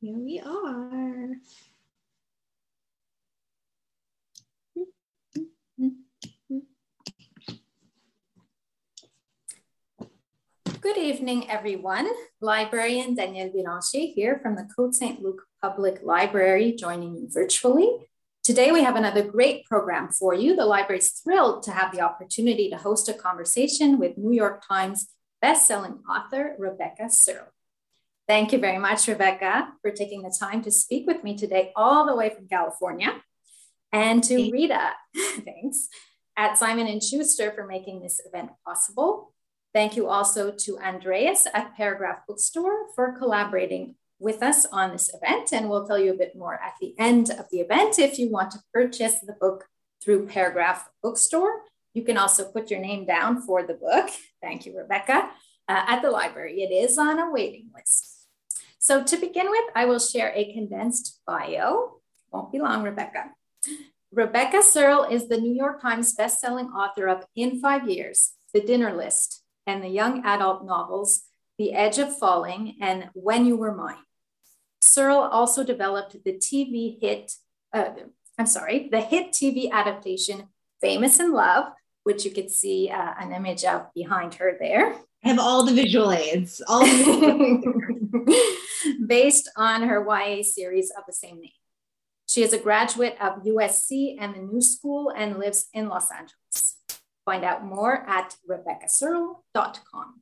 Here we are. Good evening, everyone. Librarian Danielle Bélanger here from the Côte St. Luc Public Library, joining you virtually. Today, we have another great program for you. The library is thrilled to have the opportunity to host a conversation with New York Times bestselling author Rebecca Serle. Thank you very much, Rebecca, for taking the time to speak with me today, all the way from California. And to Rita, thanks, at Simon & Schuster for making this event possible. Thank you also to Andreas at Paragraph Bookstore for collaborating with us on this event. And we'll tell you a bit more at the end of the event. If you want to purchase the book through Paragraph Bookstore, you can also put your name down for the book. Thank you, Rebecca. Uh, at the library, it is on a waiting list. So to begin with, I will share a condensed bio. Won't be long, Rebecca. Rebecca Serle is the New York Times bestselling author of In Five Years, The Dinner List, and the young adult novels The Edge of Falling and When You Were Mine. Serle also developed the TV hit, uh, I'm sorry, the hit TV adaptation Famous in Love, which you could see uh, an image of behind her there. I have all the visual aids, all based on her YA series of the same name. She is a graduate of USC and the New School and lives in Los Angeles. Find out more at rebeccaserle.com.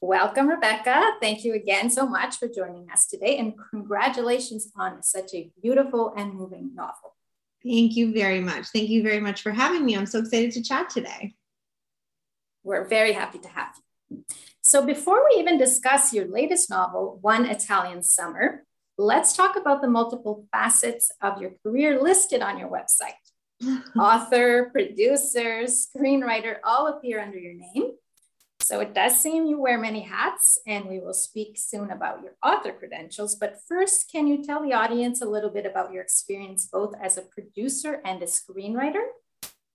Welcome, Rebecca. Thank you again so much for joining us today, and congratulations on such a beautiful and moving novel. Thank you very much. Thank you very much for having me. I'm so excited to chat today. We're very happy to have you. So, before we even discuss your latest novel, One Italian Summer, let's talk about the multiple facets of your career listed on your website. Author, producer, screenwriter all appear under your name. So it does seem you wear many hats, and we will speak soon about your author credentials. But first, can you tell the audience a little bit about your experience both as a producer and a screenwriter?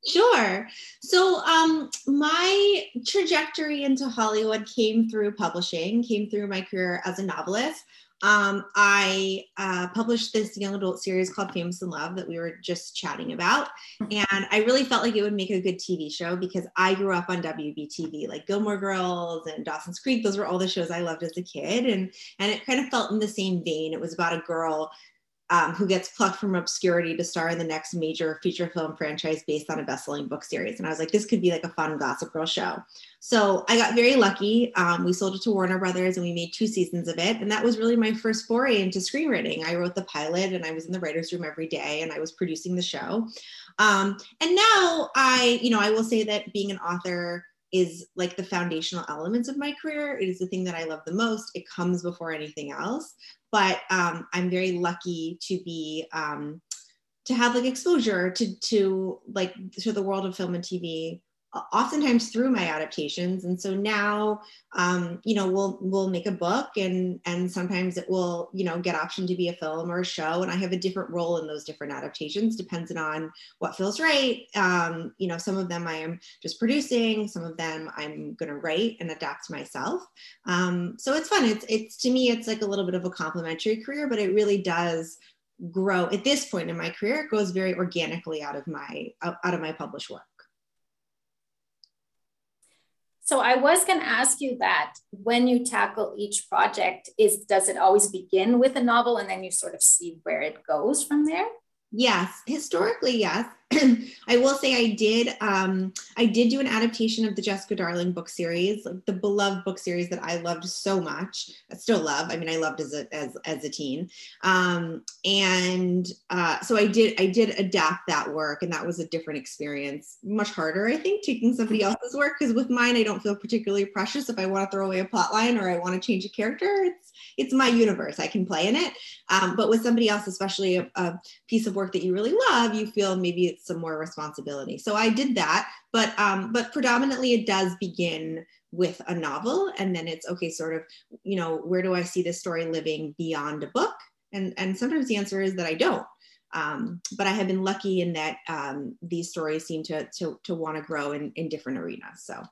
Sure. So, um, my trajectory into Hollywood came through publishing, came through my career as a novelist. Um, I uh, published this young adult series called Famous in Love that we were just chatting about. And I really felt like it would make a good TV show because I grew up on WBTV, like Gilmore Girls and Dawson's Creek. Those were all the shows I loved as a kid. And, and it kind of felt in the same vein. It was about a girl um, who gets plucked from obscurity to star in the next major feature film franchise based on a best-selling book series. And I was like, this could be like a fun Gossip Girl show. So I got very lucky. Um, we sold it to Warner Brothers and we made two seasons of it. And that was really my first foray into screenwriting. I wrote the pilot and I was in the writer's room every day and I was producing the show. Um, and now I, you know, I will say that being an author is like the foundational elements of my career. It is the thing that I love the most. It comes before anything else. But um, I'm very lucky to be um, to have like exposure to to like to the world of film and TV oftentimes through my adaptations. And so now um, you know we'll we'll make a book and and sometimes it will you know get optioned to be a film or a show. And i have a different role in those different adaptations depending on what feels right. Um, you know some of them i am just producing some of them i'm going to write and adapt myself. Um, so it's fun. It's it's to me it's like a little bit of a complementary career but it really does grow. At this point in my career it goes very organically out of my out of my published work so I was going to ask you that when you tackle each project, is does it always begin with a novel and then you sort of see where it goes from there? Yes, historically, yes. I will say I did um, I did do an adaptation of the Jessica Darling book series, like the beloved book series that I loved so much. I still love. I mean, I loved as a as as a teen. Um, and uh, so I did I did adapt that work, and that was a different experience. Much harder, I think, taking somebody else's work because with mine, I don't feel particularly precious. If I want to throw away a plot line or I want to change a character, it's it's my universe. I can play in it. Um, but with somebody else, especially a, a piece of work that you really love, you feel maybe it's some more responsibility. So I did that, but um, but predominantly it does begin with a novel, and then it's okay, sort of, you know, where do I see this story living beyond a book? And and sometimes the answer is that I don't. Um, but I have been lucky in that um, these stories seem to to, to want to grow in, in different arenas. So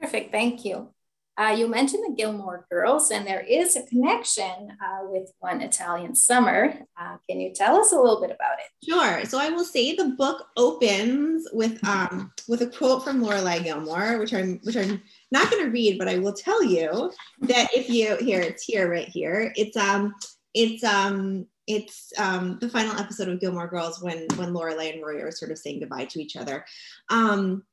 perfect, thank you. Uh, you mentioned the Gilmore Girls, and there is a connection uh, with One Italian Summer. Uh, can you tell us a little bit about it? Sure. So I will say the book opens with um, with a quote from Lorelai Gilmore, which I'm which I'm not going to read, but I will tell you that if you here, it's here right here. It's um it's um it's um, the final episode of Gilmore Girls when when Lorelai and Rory are sort of saying goodbye to each other. Um,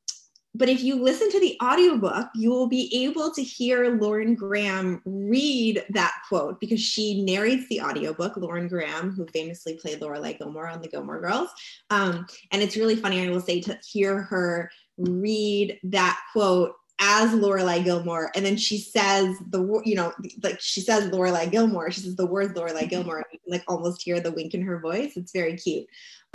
but if you listen to the audiobook, you will be able to hear Lauren Graham read that quote because she narrates the audiobook, Lauren Graham, who famously played Lorelai Gilmore on the Gilmore Girls. Um, and it's really funny, I will say, to hear her read that quote as Lorelai Gilmore, and then she says the you know like she says Lorelai Gilmore. She says the words Lorelai Gilmore. And you can like almost hear the wink in her voice. It's very cute.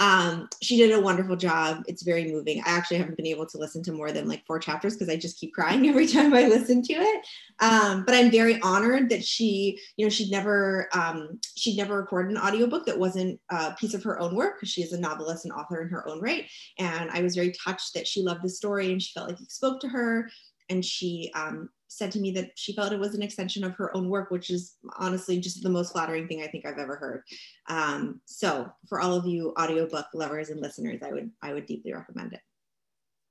Um, she did a wonderful job. It's very moving. I actually haven't been able to listen to more than like four chapters because I just keep crying every time I listen to it. Um, but I'm very honored that she, you know, she'd never um, she'd never recorded an audiobook that wasn't a piece of her own work because she is a novelist and author in her own right. And I was very touched that she loved the story and she felt like it spoke to her and she um, said to me that she felt it was an extension of her own work, which is honestly just the most flattering thing I think I've ever heard. Um, so for all of you audiobook lovers and listeners, I would I would deeply recommend it.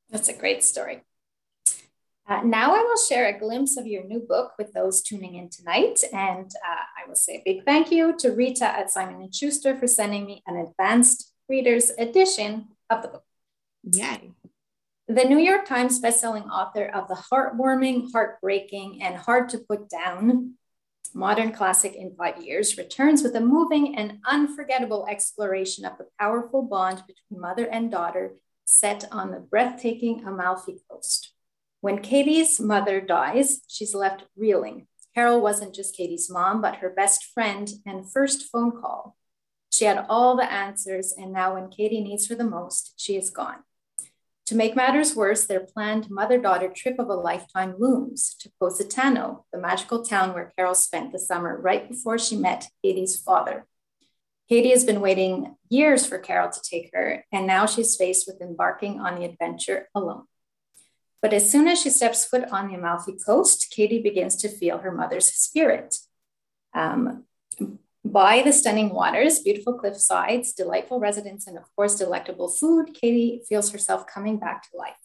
That's a great story. Uh, now I will share a glimpse of your new book with those tuning in tonight, and uh, I will say a big thank you to Rita at Simon & Schuster for sending me an advanced reader's edition of the book. Yay! The New York Times bestselling author of the heartwarming, heartbreaking, and hard to put down modern classic in five years returns with a moving and unforgettable exploration of the powerful bond between mother and daughter set on the breathtaking Amalfi Coast. When Katie's mother dies, she's left reeling. Carol wasn't just Katie's mom, but her best friend and first phone call. She had all the answers, and now when Katie needs her the most, she is gone. To make matters worse, their planned mother daughter trip of a lifetime looms to Positano, the magical town where Carol spent the summer right before she met Katie's father. Katie has been waiting years for Carol to take her, and now she's faced with embarking on the adventure alone. But as soon as she steps foot on the Amalfi Coast, Katie begins to feel her mother's spirit. Um, by the stunning waters, beautiful cliff sides, delightful residents, and of course, delectable food, Katie feels herself coming back to life.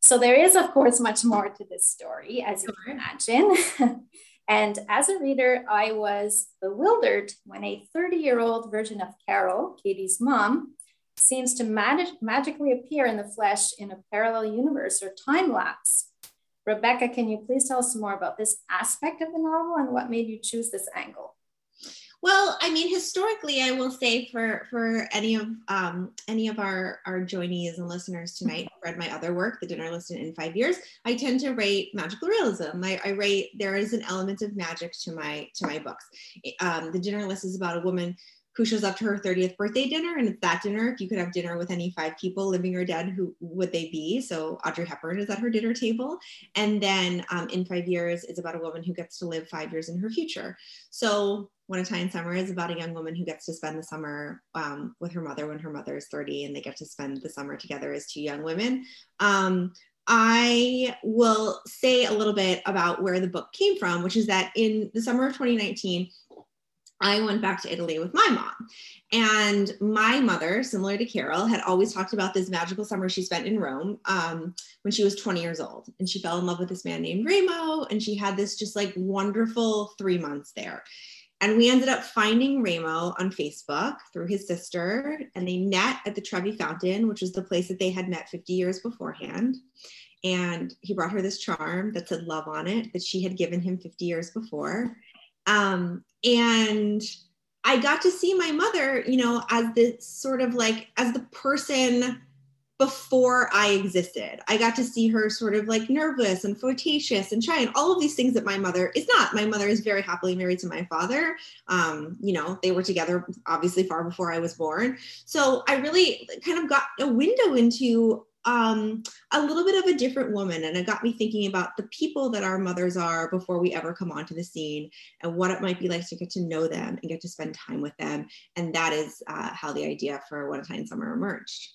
So there is, of course, much more to this story, as you can imagine. and as a reader, I was bewildered when a 30 year old version of Carol, Katie's mom, seems to mag- magically appear in the flesh in a parallel universe or time lapse. Rebecca, can you please tell us more about this aspect of the novel and what made you choose this angle? Well, I mean, historically, I will say for for any of um, any of our our joinees and listeners tonight, who read my other work, The Dinner List in Five Years. I tend to write magical realism. I, I write there is an element of magic to my to my books. Um, the Dinner List is about a woman who shows up to her 30th birthday dinner. And it's that dinner if you could have dinner with any five people living or dead who would they be? So audrey hepburn is at her dinner table. And then um, in five years is about a woman who gets to live five years in her future. So one italian summer is about a young woman who gets to spend the summer um, with her mother when her mother is 30 and they get to spend the summer together as two young women. Um, I will say a little bit about where the book came from, which is that in the summer of 2019, I went back to Italy with my mom. And my mother, similar to Carol, had always talked about this magical summer she spent in Rome um, when she was 20 years old. And she fell in love with this man named Remo. And she had this just like wonderful three months there. And we ended up finding Remo on Facebook through his sister. And they met at the Trevi Fountain, which was the place that they had met 50 years beforehand. And he brought her this charm that said love on it that she had given him 50 years before. Um, and I got to see my mother, you know, as the sort of like as the person before I existed. I got to see her sort of like nervous and flirtatious and shy and all of these things that my mother is not. My mother is very happily married to my father. Um, you know, they were together obviously far before I was born. So I really kind of got a window into um, a little bit of a different woman. And it got me thinking about the people that our mothers are before we ever come onto the scene and what it might be like to get to know them and get to spend time with them. And that is uh, how the idea for One Italian Summer emerged.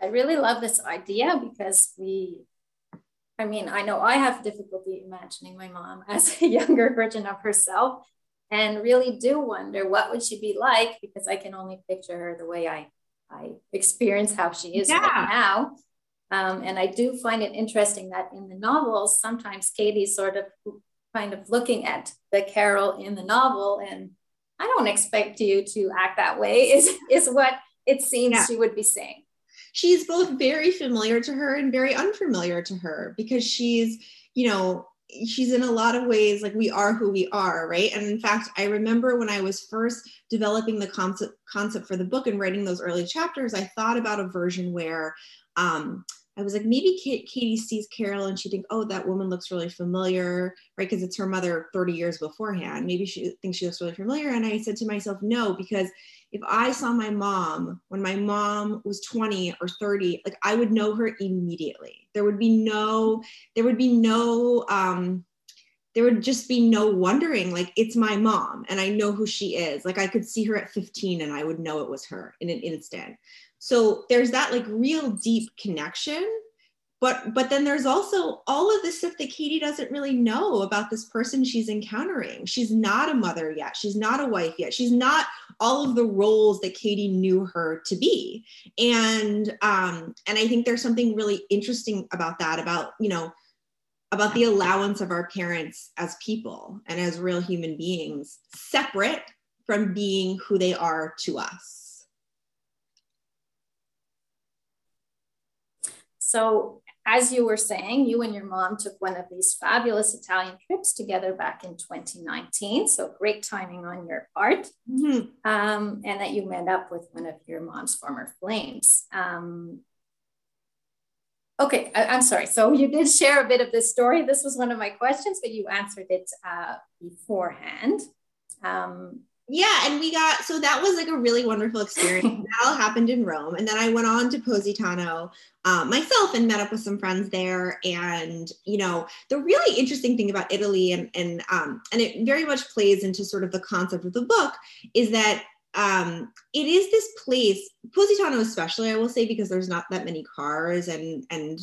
I really love this idea because we I mean, I know I have difficulty imagining my mom as a younger version of herself and really do wonder what would she be like because I can only picture her the way I I experience how she is yeah. right now. Um, and I do find it interesting that in the novels, sometimes Katie's sort of kind of looking at the Carol in the novel, and I don't expect you to act that way, is, is what it seems yeah. she would be saying. She's both very familiar to her and very unfamiliar to her because she's, you know, she's in a lot of ways like we are who we are right and in fact i remember when i was first developing the concept concept for the book and writing those early chapters i thought about a version where um, I was like, maybe Katie sees Carol and she thinks, oh, that woman looks really familiar, right? Because it's her mother 30 years beforehand. Maybe she thinks she looks really familiar. And I said to myself, no, because if I saw my mom when my mom was 20 or 30, like I would know her immediately. There would be no, there would be no, um, there would just be no wondering like it's my mom and i know who she is. Like i could see her at 15 and i would know it was her in an instant. So there's that like real deep connection but but then there's also all of this stuff that katie doesn't really know about this person she's encountering. She's not a mother yet. She's not a wife yet. She's not all of the roles that katie knew her to be and um and i think there's something really interesting about that about you know about the allowance of our parents as people and as real human beings, separate from being who they are to us. So, as you were saying, you and your mom took one of these fabulous Italian trips together back in 2019. So, great timing on your part. Mm-hmm. Um, and that you met up with one of your mom's former flames. Um, Okay, I, am sorry. So you did share a bit of this story. This was one of my questions, but you answered it uh, beforehand. Um, yeah, and we got so that was like a really wonderful experience. that all happened in Rome, and then I went on to Positano um, myself and met up with some friends there. And you know, the really interesting thing about Italy, and and um, and it very much plays into sort of the concept of the book, is that um, it is this place, Positano especially, I will say, because there's not that many cars and and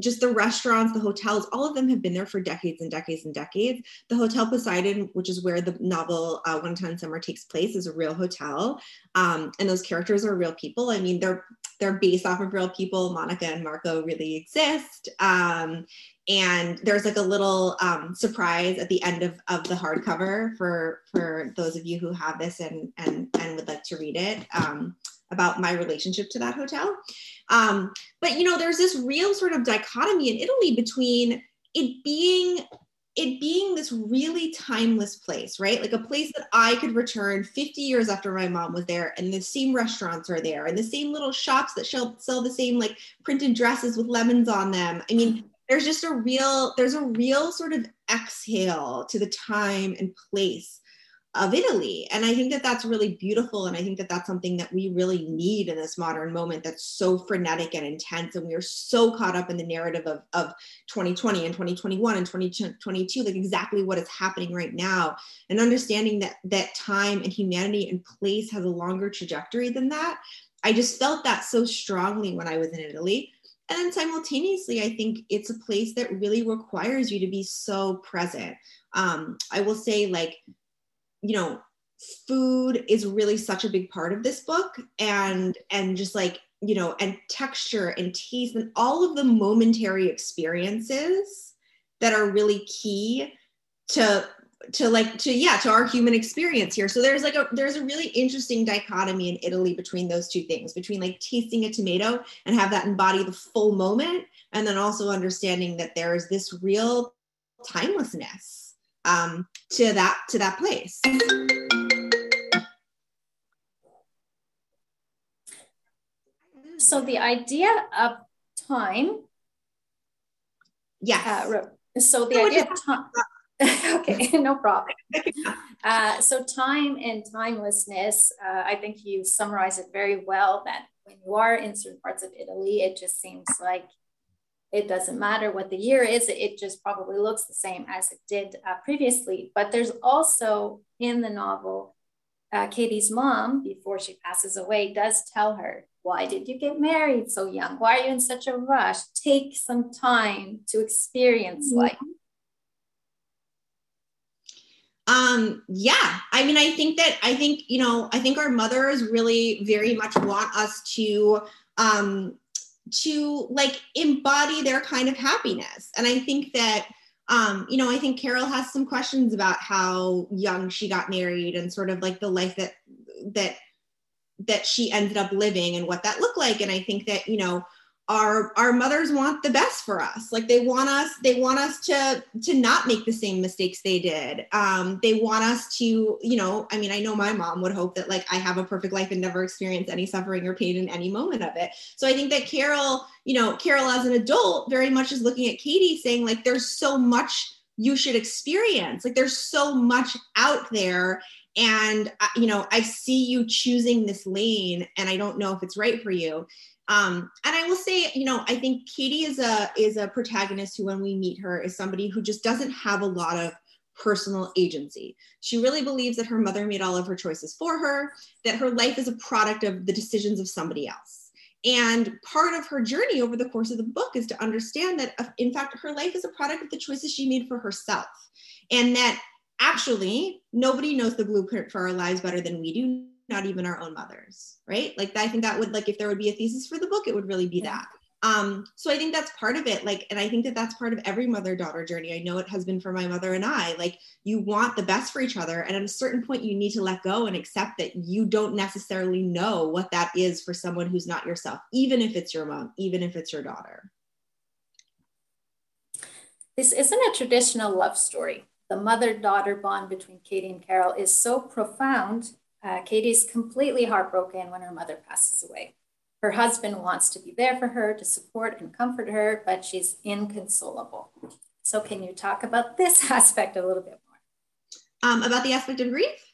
just the restaurants, the hotels, all of them have been there for decades and decades and decades. The Hotel Poseidon, which is where the novel uh, One Italian Summer takes place, is a real hotel, um, and those characters are real people. I mean, they're they're based off of real people. Monica and Marco really exist, um, and there's like a little um, surprise at the end of, of the hardcover for for those of you who have this and and and would like to read it um, about my relationship to that hotel um, but you know there's this real sort of dichotomy in italy between it being it being this really timeless place, right? Like a place that I could return 50 years after my mom was there, and the same restaurants are there, and the same little shops that sell, sell the same like printed dresses with lemons on them. I mean, there's just a real there's a real sort of exhale to the time and place of Italy. And I think that that's really beautiful. And I think that that's something that we really need in this modern moment that's so frenetic and intense. And we are so caught up in the narrative of, of 2020 and 2021 and 2022, like exactly what is happening right now. And understanding that that time and humanity and place has a longer trajectory than that. I just felt that so strongly when I was in Italy. And then simultaneously, I think it's a place that really requires you to be so present. Um, I will say, like, you know, food is really such a big part of this book, and and just like you know, and texture and taste and all of the momentary experiences that are really key to to like to yeah to our human experience here. So there's like a there's a really interesting dichotomy in italy between those two things between like tasting a tomato and have that embody the full moment and then also understanding that there is this real timelessness um, to that to that place. So the idea of time yeah uh, so the idea of time okay, no problem. Uh, so, time and timelessness, uh, I think you summarize it very well that when you are in certain parts of Italy, it just seems like it doesn't matter what the year is, it just probably looks the same as it did uh, previously. But there's also in the novel uh, Katie's mom, before she passes away, does tell her, Why did you get married so young? Why are you in such a rush? Take some time to experience mm-hmm. life. Um, yeah, I mean, I think that I think, you know, I think our mothers really very much want us to um to like embody their kind of happiness. And I think that um, you know, I think Carol has some questions about how young she got married and sort of like the life that that that she ended up living and what that looked like. And I think that, you know, our our mothers want the best for us. Like they want us they want us to to not make the same mistakes they did. Um they want us to you know i mean i know my mom would hope that like i have a perfect life and never experience any suffering or pain in any moment of it. So i think that carol you know carol as an adult very much is looking at katie saying like there's so much you should experience. Like there's so much out there. And uh, you know i see you choosing this lane and i don't know if it's right for you um, and I will say, you know, I think Katie is a is a protagonist who, when we meet her, is somebody who just doesn't have a lot of personal agency. She really believes that her mother made all of her choices for her, that her life is a product of the decisions of somebody else. And part of her journey over the course of the book is to understand that, uh, in fact, her life is a product of the choices she made for herself. And that actually, nobody knows the blueprint for our lives better than we do not even our own mothers right? Like i think that would like if there would be a thesis for the book it would really be that. Um so i think that's part of it like and i think that that's part of every mother daughter journey. I know it has been for my mother and i like you want the best for each other and at a certain point you need to let go and accept that you don't necessarily know what that is for someone who's not yourself even if it's your mom even if it's your daughter. This isn't a traditional love story. The mother daughter bond between katie and carol is so profound uh, Katie's completely heartbroken when her mother passes away. Her husband wants to be there for her, to support and comfort her, but she's inconsolable. So, can you talk about this aspect a little bit more? Um, about the aspect of grief?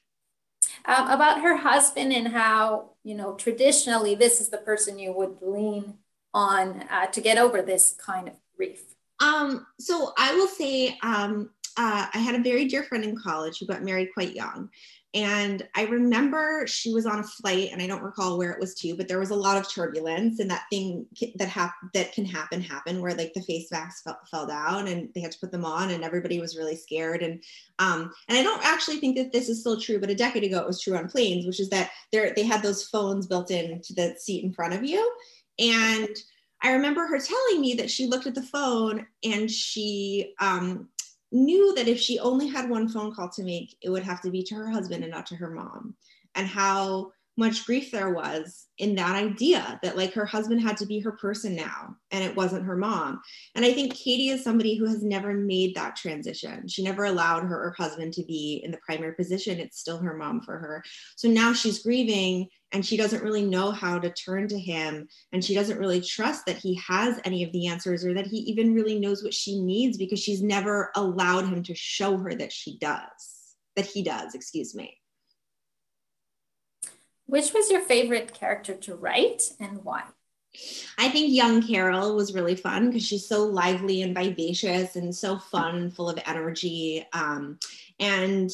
Um, about her husband and how, you know, traditionally this is the person you would lean on uh, to get over this kind of grief. Um, so, I will say um, uh, I had a very dear friend in college who got married quite young. And I remember she was on a flight, and I don't recall where it was to, but there was a lot of turbulence, and that thing that hap- that can happen happened where like the face masks fell, fell down, and they had to put them on, and everybody was really scared. And um, and I don't actually think that this is still true, but a decade ago it was true on planes, which is that they they had those phones built into the seat in front of you, and I remember her telling me that she looked at the phone and she um, knew that if she only had one phone call to make, it would have to be to her husband and not to her mom. And how much grief there was in that idea that like her husband had to be her person now and it wasn't her mom. And I think Katie is somebody who has never made that transition. She never allowed her, her husband to be in the primary position. It's still her mom for her. So now she's grieving and she doesn't really know how to turn to him and she doesn't really trust that he has any of the answers or that he even really knows what she needs because she's never allowed him to show her that she does that he does excuse me which was your favorite character to write and why? I think young Carol was really fun because she's so lively and vivacious and so fun and full of energy. Um, and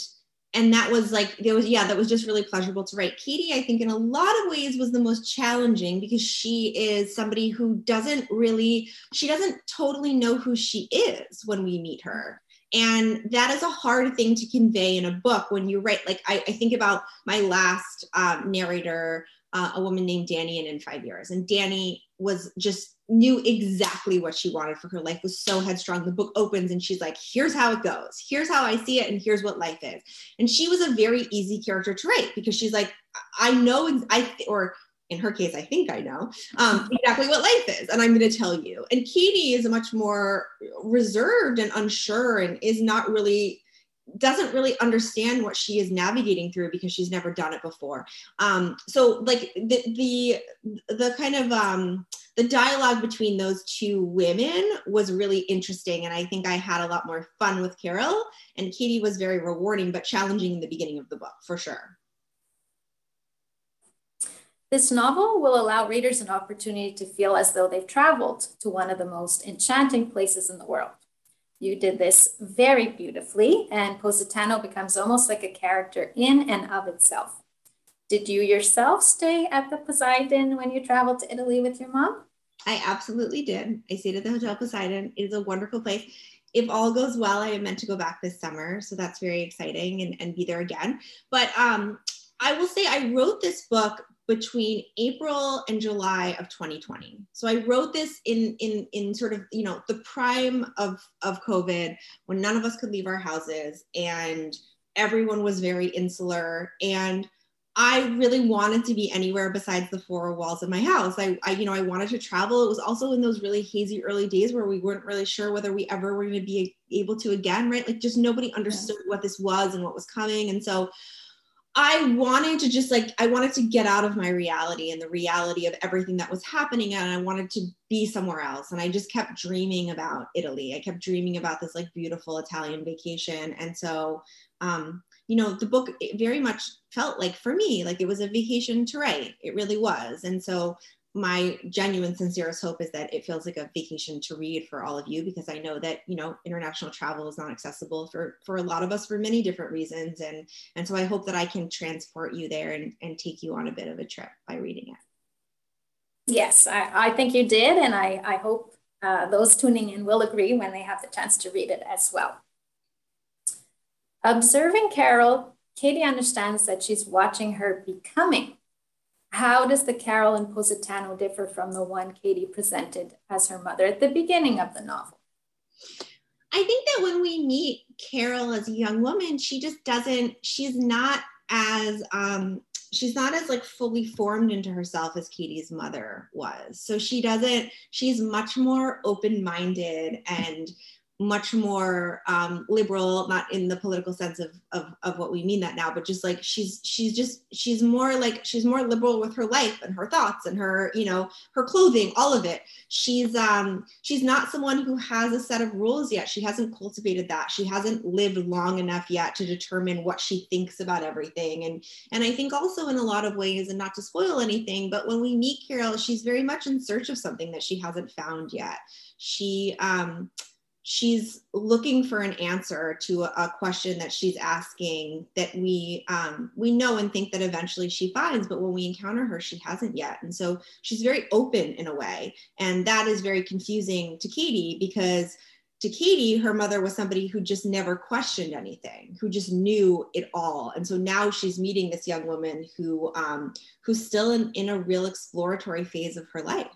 and that was like there was yeah that was just really pleasurable to write katie i think in a lot of ways was the most challenging because she is somebody who doesn't really she doesn't totally know who she is when we meet her and that is a hard thing to convey in a book when you write like i, I think about my last um, narrator uh, a woman named Dannie and in five years. And Dannie was just knew exactly what she wanted for her life was so headstrong. The book opens and she's like here's how it goes. Here's how i see it and here's what life is. And she was a very easy character to write because she's like i know i or in her case, I think I know um, exactly what life is, and I'm going to tell you. And Katie is much more reserved and unsure, and is not really doesn't really understand what she is navigating through because she's never done it before. Um, so, like the the the kind of um, the dialogue between those two women was really interesting, and I think I had a lot more fun with Carol. And Katie was very rewarding, but challenging in the beginning of the book for sure. This novel will allow readers an opportunity to feel as though they've traveled to one of the most enchanting places in the world. You did this very beautifully, and Positano becomes almost like a character in and of itself. Did you yourself stay at the Poseidon when you traveled to Italy with your mom? I absolutely did. I stayed at the Hotel Poseidon. It is a wonderful place. If all goes well, I am meant to go back this summer. So that's very exciting and, and be there again. But um, I will say I wrote this book between April and July of 2020. So I wrote this in in in sort of you know the prime of of COVID when none of us could leave our houses and everyone was very insular and I really wanted to be anywhere besides the four walls of my house. I, I, you know, I wanted to travel. It was also in those really hazy early days where we weren't really sure whether we ever were going to be able to again, right? Like just nobody understood yeah. what this was and what was coming. And so I wanted to just like, I wanted to get out of my reality and the reality of everything that was happening. And I wanted to be somewhere else. And I just kept dreaming about Italy. I kept dreaming about this like beautiful Italian vacation. And so, um, you know, the book very much felt like for me, like it was a vacation to write. It really was. And so my genuine sincerest hope is that it feels like a vacation to read for all of you because i know that you know international travel is not accessible for for a lot of us for many different reasons. And and so i hope that i can transport you there and and take you on a bit of a trip by reading it. Yes i, I think you did. And i i hope uh, those tuning in will agree when they have the chance to read it as well. Observing carol katie understands that she's watching her becoming how does the Carol in Positano differ from the one Katie presented as her mother at the beginning of the novel? I think that when we meet Carol as a young woman, she just doesn't, she's not as, um, she's not as like fully formed into herself as Katie's mother was. So she doesn't, she's much more open minded and much more um, liberal, not in the political sense of, of, of what we mean that now, but just like she's she's just she's more like she's more liberal with her life and her thoughts and her you know her clothing, all of it. She's um she's not someone who has a set of rules yet. She hasn't cultivated that. She hasn't lived long enough yet to determine what she thinks about everything. And and I think also in a lot of ways, and not to spoil anything, but when we meet Carol, she's very much in search of something that she hasn't found yet. She um she's looking for an answer to a, a question that she's asking that we um, we know and think that eventually she finds but when we encounter her she hasn't yet and so she's very open in a way and that is very confusing to katie because to Katie, her mother was somebody who just never questioned anything, who just knew it all. And so now she's meeting this young woman who um, who's still in, in a real exploratory phase of her life.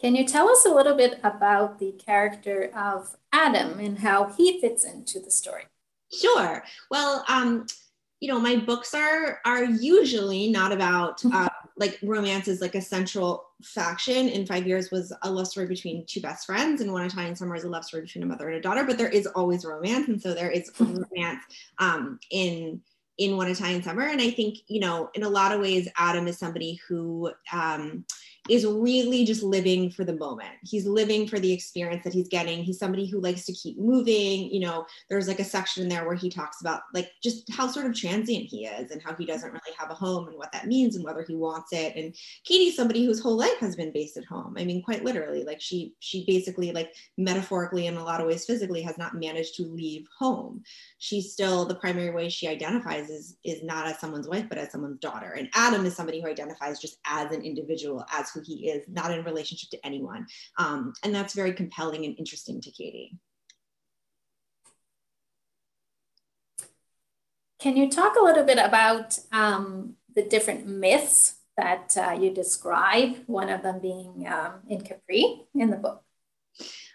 Can you tell us a little bit about the character of Adam and how he fits into the story? Sure. Well, um, you know, my books are are usually not about uh, like romance is like a central faction. In Five Years was a love story between two best friends, and One Italian Summer is a love story between a mother and a daughter. But there is always romance, and so there is romance um, in in One Italian Summer. And I think you know, in a lot of ways, Adam is somebody who um, is really just living for the moment. He's living for the experience that he's getting. He's somebody who likes to keep moving. You know, there's like a section in there where he talks about like just how sort of transient he is and how he doesn't really have a home and what that means and whether he wants it. And Katie's somebody whose whole life has been based at home. I mean, quite literally, like she she basically like metaphorically in a lot of ways physically has not managed to leave home. She's still the primary way she identifies is is not as someone's wife but as someone's daughter. And Adam is somebody who identifies just as an individual, as who he is, not in relationship to anyone. Um, and that's very compelling and interesting to Katie. Can you talk a little bit about um, the different myths that uh, you describe, one of them being um, in Capri in the book?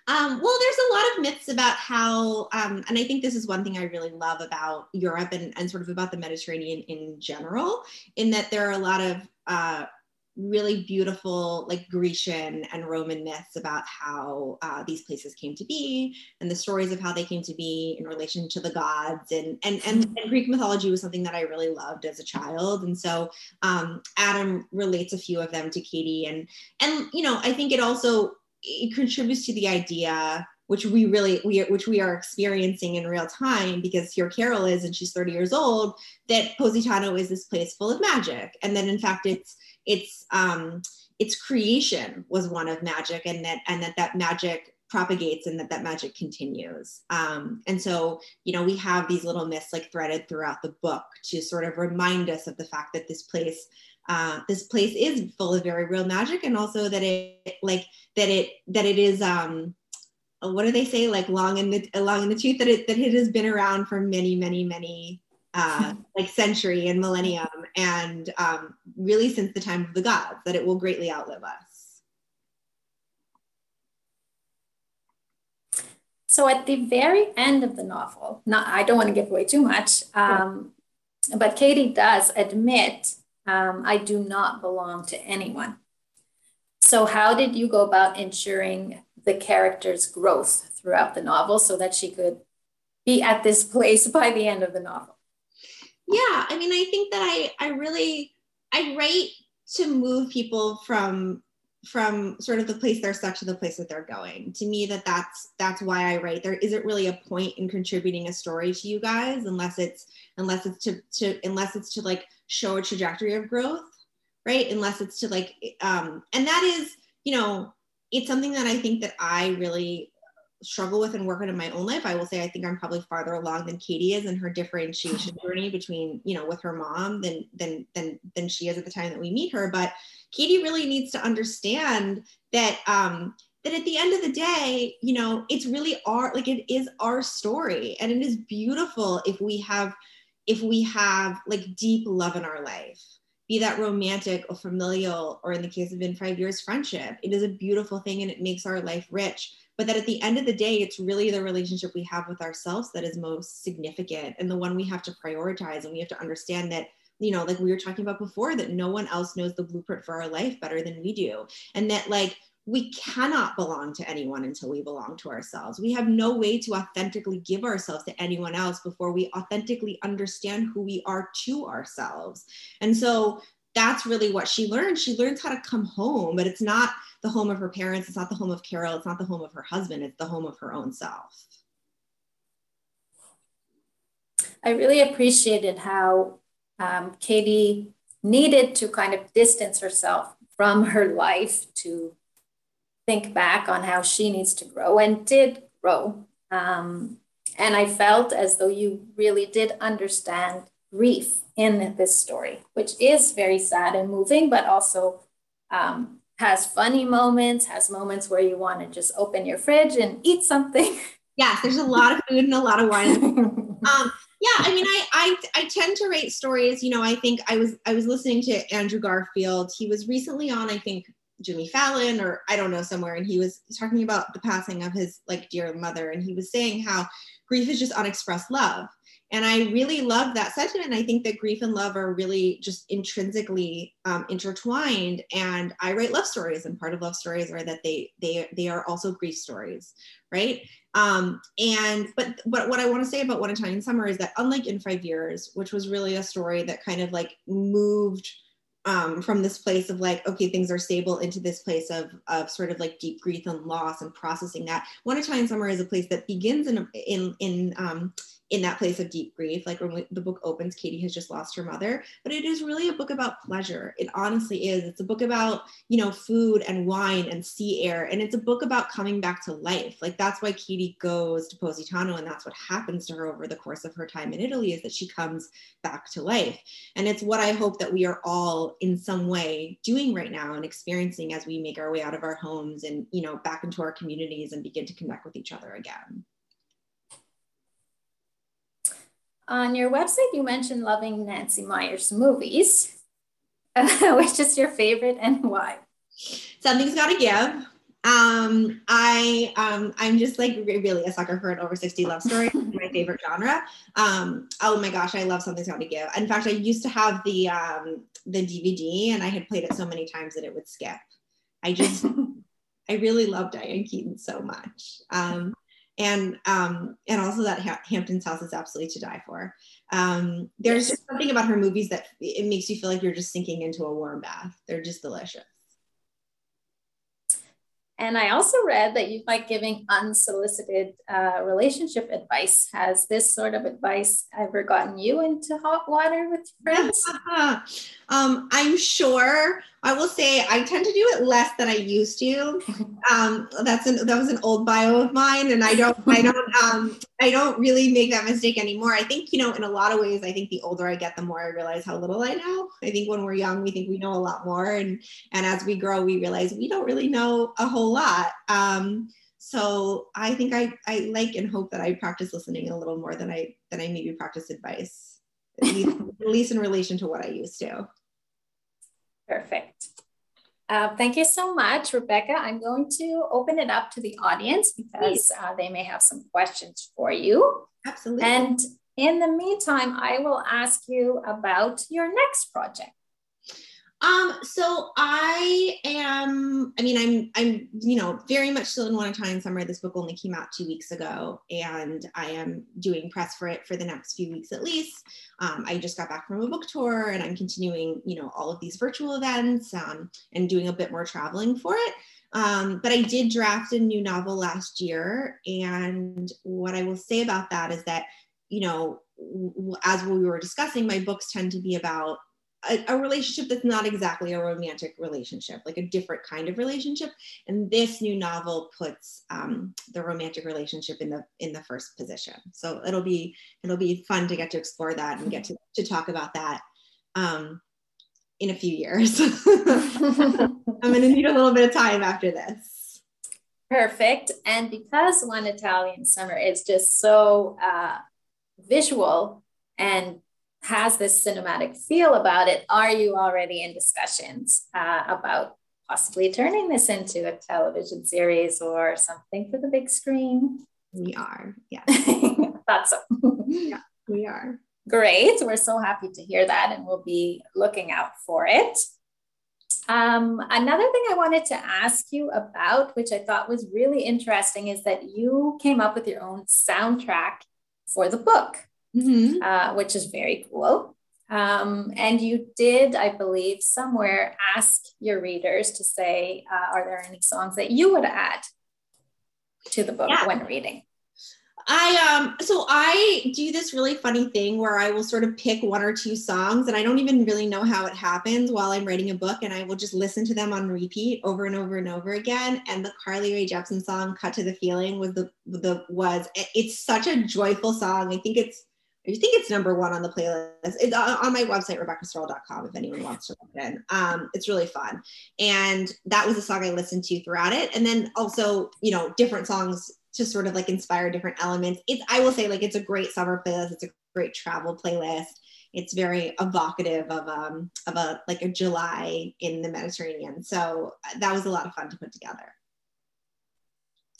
Um, well, there's a lot of myths about how, um, and I think this is one thing I really love about Europe and, and sort of about the Mediterranean in general, in that there are a lot of uh, really beautiful like grecian and roman myths about how uh, these places came to be and the stories of how they came to be in relation to the gods. And and and, and greek mythology was something that i really loved as a child. And so um, adam relates a few of them to katie. And and you know i think it also it contributes to the idea which we really we which we are experiencing in real time because here Carol is and she's 30 years old that Positano is this place full of magic. And then in fact it's its um, its creation was one of magic, and that and that that magic propagates and that that magic continues. Um, and so you know we have these little myths like threaded throughout the book to sort of remind us of the fact that this place uh, this place is full of very real magic and also that it like that it that it is um what do they say? Like long in the long in the tooth that it that it has been around for many many many uh, like century and millennium and um, really since the time of the gods that it will greatly outlive us. So at the very end of the novel not i don't want to give away too much um, but katie does admit um, i do not belong to anyone. So how did you go about ensuring the character's growth throughout the novel so that she could be at this place by the end of the novel yeah i mean i think that i i really i write to move people from from sort of the place they're stuck to the place that they're going. To me that that's that's why i write. There isn't really a point in contributing a story to you guys unless it's unless it's to to unless it's to like show a trajectory of growth right? Unless it's to like um and that is you know it's something that i think that i really struggle with and work on in my own life i will say i think i'm probably farther along than katie is in her differentiation journey between you know with her mom than than than than she is at the time that we meet her. But katie really needs to understand that um that at the end of the day you know it's really our like it is our story. And it is beautiful if we have if we have like deep love in our life be that romantic or familial or in the case of in five years friendship. It is a beautiful thing and it makes our life rich but that at the end of the day it's really the relationship we have with ourselves that is most significant and the one we have to prioritize and we have to understand that you know like we were talking about before that no one else knows the blueprint for our life better than we do and that like we cannot belong to anyone until we belong to ourselves. We have no way to authentically give ourselves to anyone else before we authentically understand who we are to ourselves. And so that's really what she learned. She learns how to come home, but it's not the home of her parents, it's not the home of Carol, it's not the home of her husband, it's the home of her own self. I really appreciated how um, Katie needed to kind of distance herself from her life to think back on how she needs to grow and did grow. Um, and I felt as though you really did understand grief in this story, which is very sad and moving, but also um, has funny moments, has moments where you want to just open your fridge and eat something. Yes, there's a lot of food and a lot of wine. um, yeah, I mean, I, I I tend to rate stories. You know, I think I was I was listening to Andrew Garfield. He was recently on, I think, Jimmy Fallon or I don't know somewhere, and he was talking about the passing of his like dear mother, and he was saying how grief is just unexpressed love and I really love that sentiment. I think that grief and love are really just intrinsically um, intertwined. And I write love stories, and part of love stories are that they they they are also grief stories, right? Um, and but but what I want to say about One Italian Summer is that unlike in Five Years, which was really a story that kind of like moved um, from this place of like okay things are stable into this place of of sort of like deep grief and loss and processing that one italian summer is a place that begins in in in um, in that place of deep grief. Like when we, the book opens, Katie has just lost her mother, but it is really a book about pleasure. It honestly is. It's a book about, you know, food and wine and sea air. And it's a book about coming back to life. Like that's why Katie goes to Positano. And that's what happens to her over the course of her time in Italy is that she comes back to life. And it's what I hope that we are all in some way doing right now and experiencing as we make our way out of our homes and, you know, back into our communities and begin to connect with each other again. On your website, you mentioned loving Nancy Meyers movies. Uh, which is your favorite and why? Something's Gotta Give. Um, I um, I'm just like really a sucker for an over 60 love story. my favorite genre. Um, oh my gosh, I love Something's Gotta Give. In fact, I used to have the um, the DVD and I had played it so many times that it would skip. I just I really love Diane Keaton so much. Um, and um, and also that ha- Hampton's House is absolutely to die for. Um, there's just something about her movies that it makes you feel like you're just sinking into a warm bath. They're just delicious. And I also read that you like giving unsolicited uh, relationship advice. Has this sort of advice ever gotten you into hot water with friends? um, I'm sure I will say I tend to do it less than I used to. Um, that's an, that was an old bio of mine, and I don't I don't um, I don't really make that mistake anymore. I think you know in a lot of ways, I think the older I get, the more I realize how little I know. I think when we're young, we think we know a lot more, and and as we grow, we realize we don't really know a whole lot. Um, so I think I I like and hope that I practice listening a little more than I than I maybe practice advice, at least, at least in relation to what I used to. Perfect. Uh, thank you so much, Rebecca. I'm going to open it up to the audience because uh, they may have some questions for you. Absolutely. And in the meantime, I will ask you about your next project. Um, so I am, I mean, I'm, I'm, you know, very much still in One Italian Summer. This book only came out two weeks ago and I am doing press for it for the next few weeks at least. Um, I just got back from a book tour and I'm continuing, you know, all of these virtual events um, and doing a bit more traveling for it. Um, but I did draft a new novel last year. And what I will say about that is that, you know, as we were discussing, my books tend to be about a, a, relationship that's not exactly a romantic relationship, like a different kind of relationship. And this new novel puts um, the romantic relationship in the in the first position. So it'll be it'll be fun to get to explore that and get to, to talk about that um, in a few years. I'm going to need a little bit of time after this. Perfect. And because One Italian Summer is just so uh, visual and has this cinematic feel about it. Are you already in discussions uh, about possibly turning this into a television series or something for the big screen? We are, yeah. Thought so. yeah, we are. Great. We're so happy to hear that, and we'll be looking out for it. Um, another thing I wanted to ask you about, which I thought was really interesting, is that you came up with your own soundtrack for the book mm-hmm. uh, which is very cool. Um, and you did, I believe, somewhere ask your readers to say, uh, are there any songs that you would add to the book yeah. when reading? I um so I do this really funny thing where I will sort of pick one or two songs and I don't even really know how it happens while I'm writing a book and I will just listen to them on repeat over and over and over again and the Carly Rae Jepsen song Cut to the Feeling was the the was it's such a joyful song. I think it's I think it's number one on the playlist. It's on my website, rebeccaserle.com, if anyone wants to look in. Um, it's really fun. And that was a song I listened to throughout it. And then also, you know, different songs to sort of like inspire different elements. It's, I will say, like, it's a great summer playlist. It's a great travel playlist. It's very evocative of um of a like a July in the Mediterranean. So uh, that was a lot of fun to put together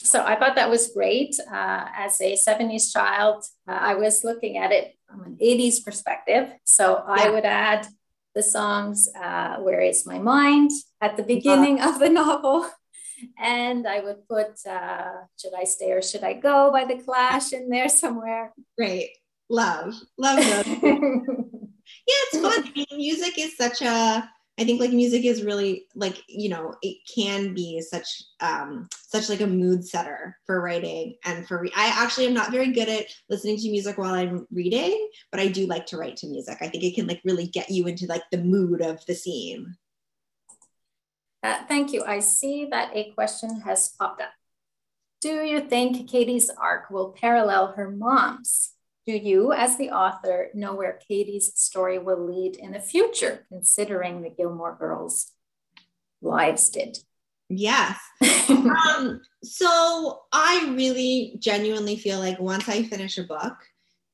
so I thought that was great. Uh, as a 70s child, uh, I was looking at it from an 80s perspective. So yeah. I would add the songs uh, Where Is My Mind at the beginning of the novel. And I would put uh, Should I Stay or Should I Go by The Clash in there somewhere. Great. Love. Love those. yeah, it's fun. I mean, music is such a I think like music is really like you know it can be such um such like a mood setter for writing and for re- I actually am not very good at listening to music while I'm reading but I do like to write to music. I think it can like really get you into like the mood of the scene. Uh, thank you. I see that a question has popped up. Do you think Katie's arc will parallel her mom's do you, as the author, know where Katie's story will lead in the future, considering the Gilmore girls' lives did? Yes. um, so I really genuinely feel like once I finish a book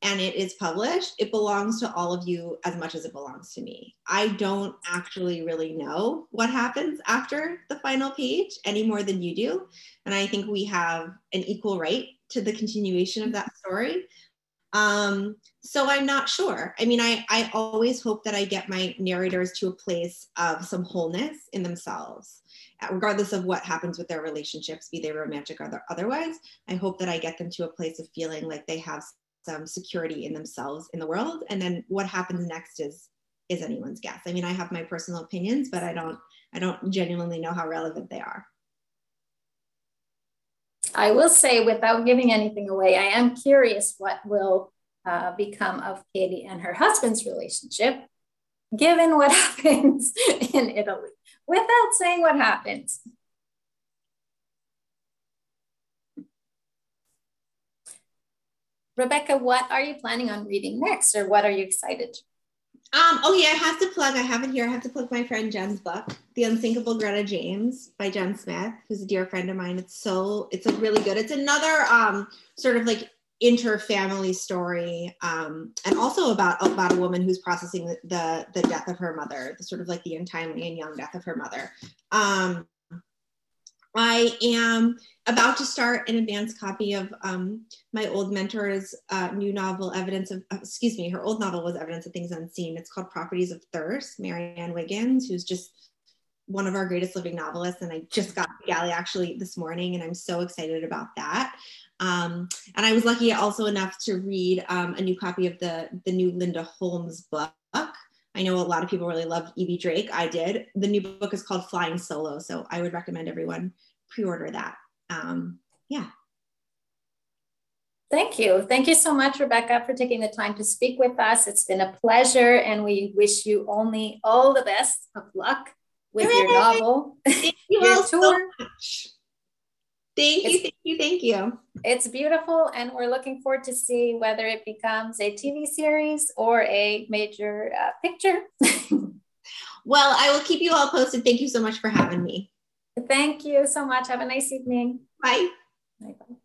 and it is published, it belongs to all of you as much as it belongs to me. I don't actually really know what happens after the final page any more than you do. And I think we have an equal right to the continuation of that story. Um, so I'm not sure. I mean, I, I always hope that I get my narrators to a place of some wholeness in themselves, regardless of what happens with their relationships, be they romantic or otherwise. I hope that I get them to a place of feeling like they have some security in themselves in the world. And then what happens next is is anyone's guess. I mean, I have my personal opinions, but I don't I don't genuinely know how relevant they are. I will say, without giving anything away, I am curious what will uh, become of Katie and her husband's relationship, given what happens in Italy. without saying what happens. Rebecca, what are you planning on reading next, or what are you excited? Um, oh yeah, I have to plug. I have it here. I have to plug my friend Jen's book, "The Unsinkable Greta James" by Jen Smith, who's a dear friend of mine. It's so it's a really good. It's another um, sort of like inter-family story, um, and also about about a woman who's processing the, the, the death of her mother, the sort of like the untimely and young death of her mother. Um, I am about to start an advanced copy of um, my old mentor's uh, new novel, Evidence of, uh, excuse me, her old novel was Evidence of Things Unseen. It's called Properties of Thirst, Marianne Wiggins, who's just one of our greatest living novelists. And I just got the galley actually this morning, and I'm so excited about that. Um, and I was lucky also enough to read um, a new copy of the, the new Linda Holmes book. I know a lot of people really love Evvie Drake. I did. The new book is called Flying Solo. So I would recommend everyone pre-order that. Um, yeah. Thank you. Thank you so much, Rebecca, for taking the time to speak with us. It's been a pleasure, and we wish you only all the best of luck with Hooray! your novel. Thank you all so much. Thank you, thank you, thank you. It's beautiful, and we're looking forward to see whether it becomes a TV series or a major uh, picture. well, I will keep you all posted. Thank you so much for having me. Thank you so much. Have a nice evening. Bye. Bye.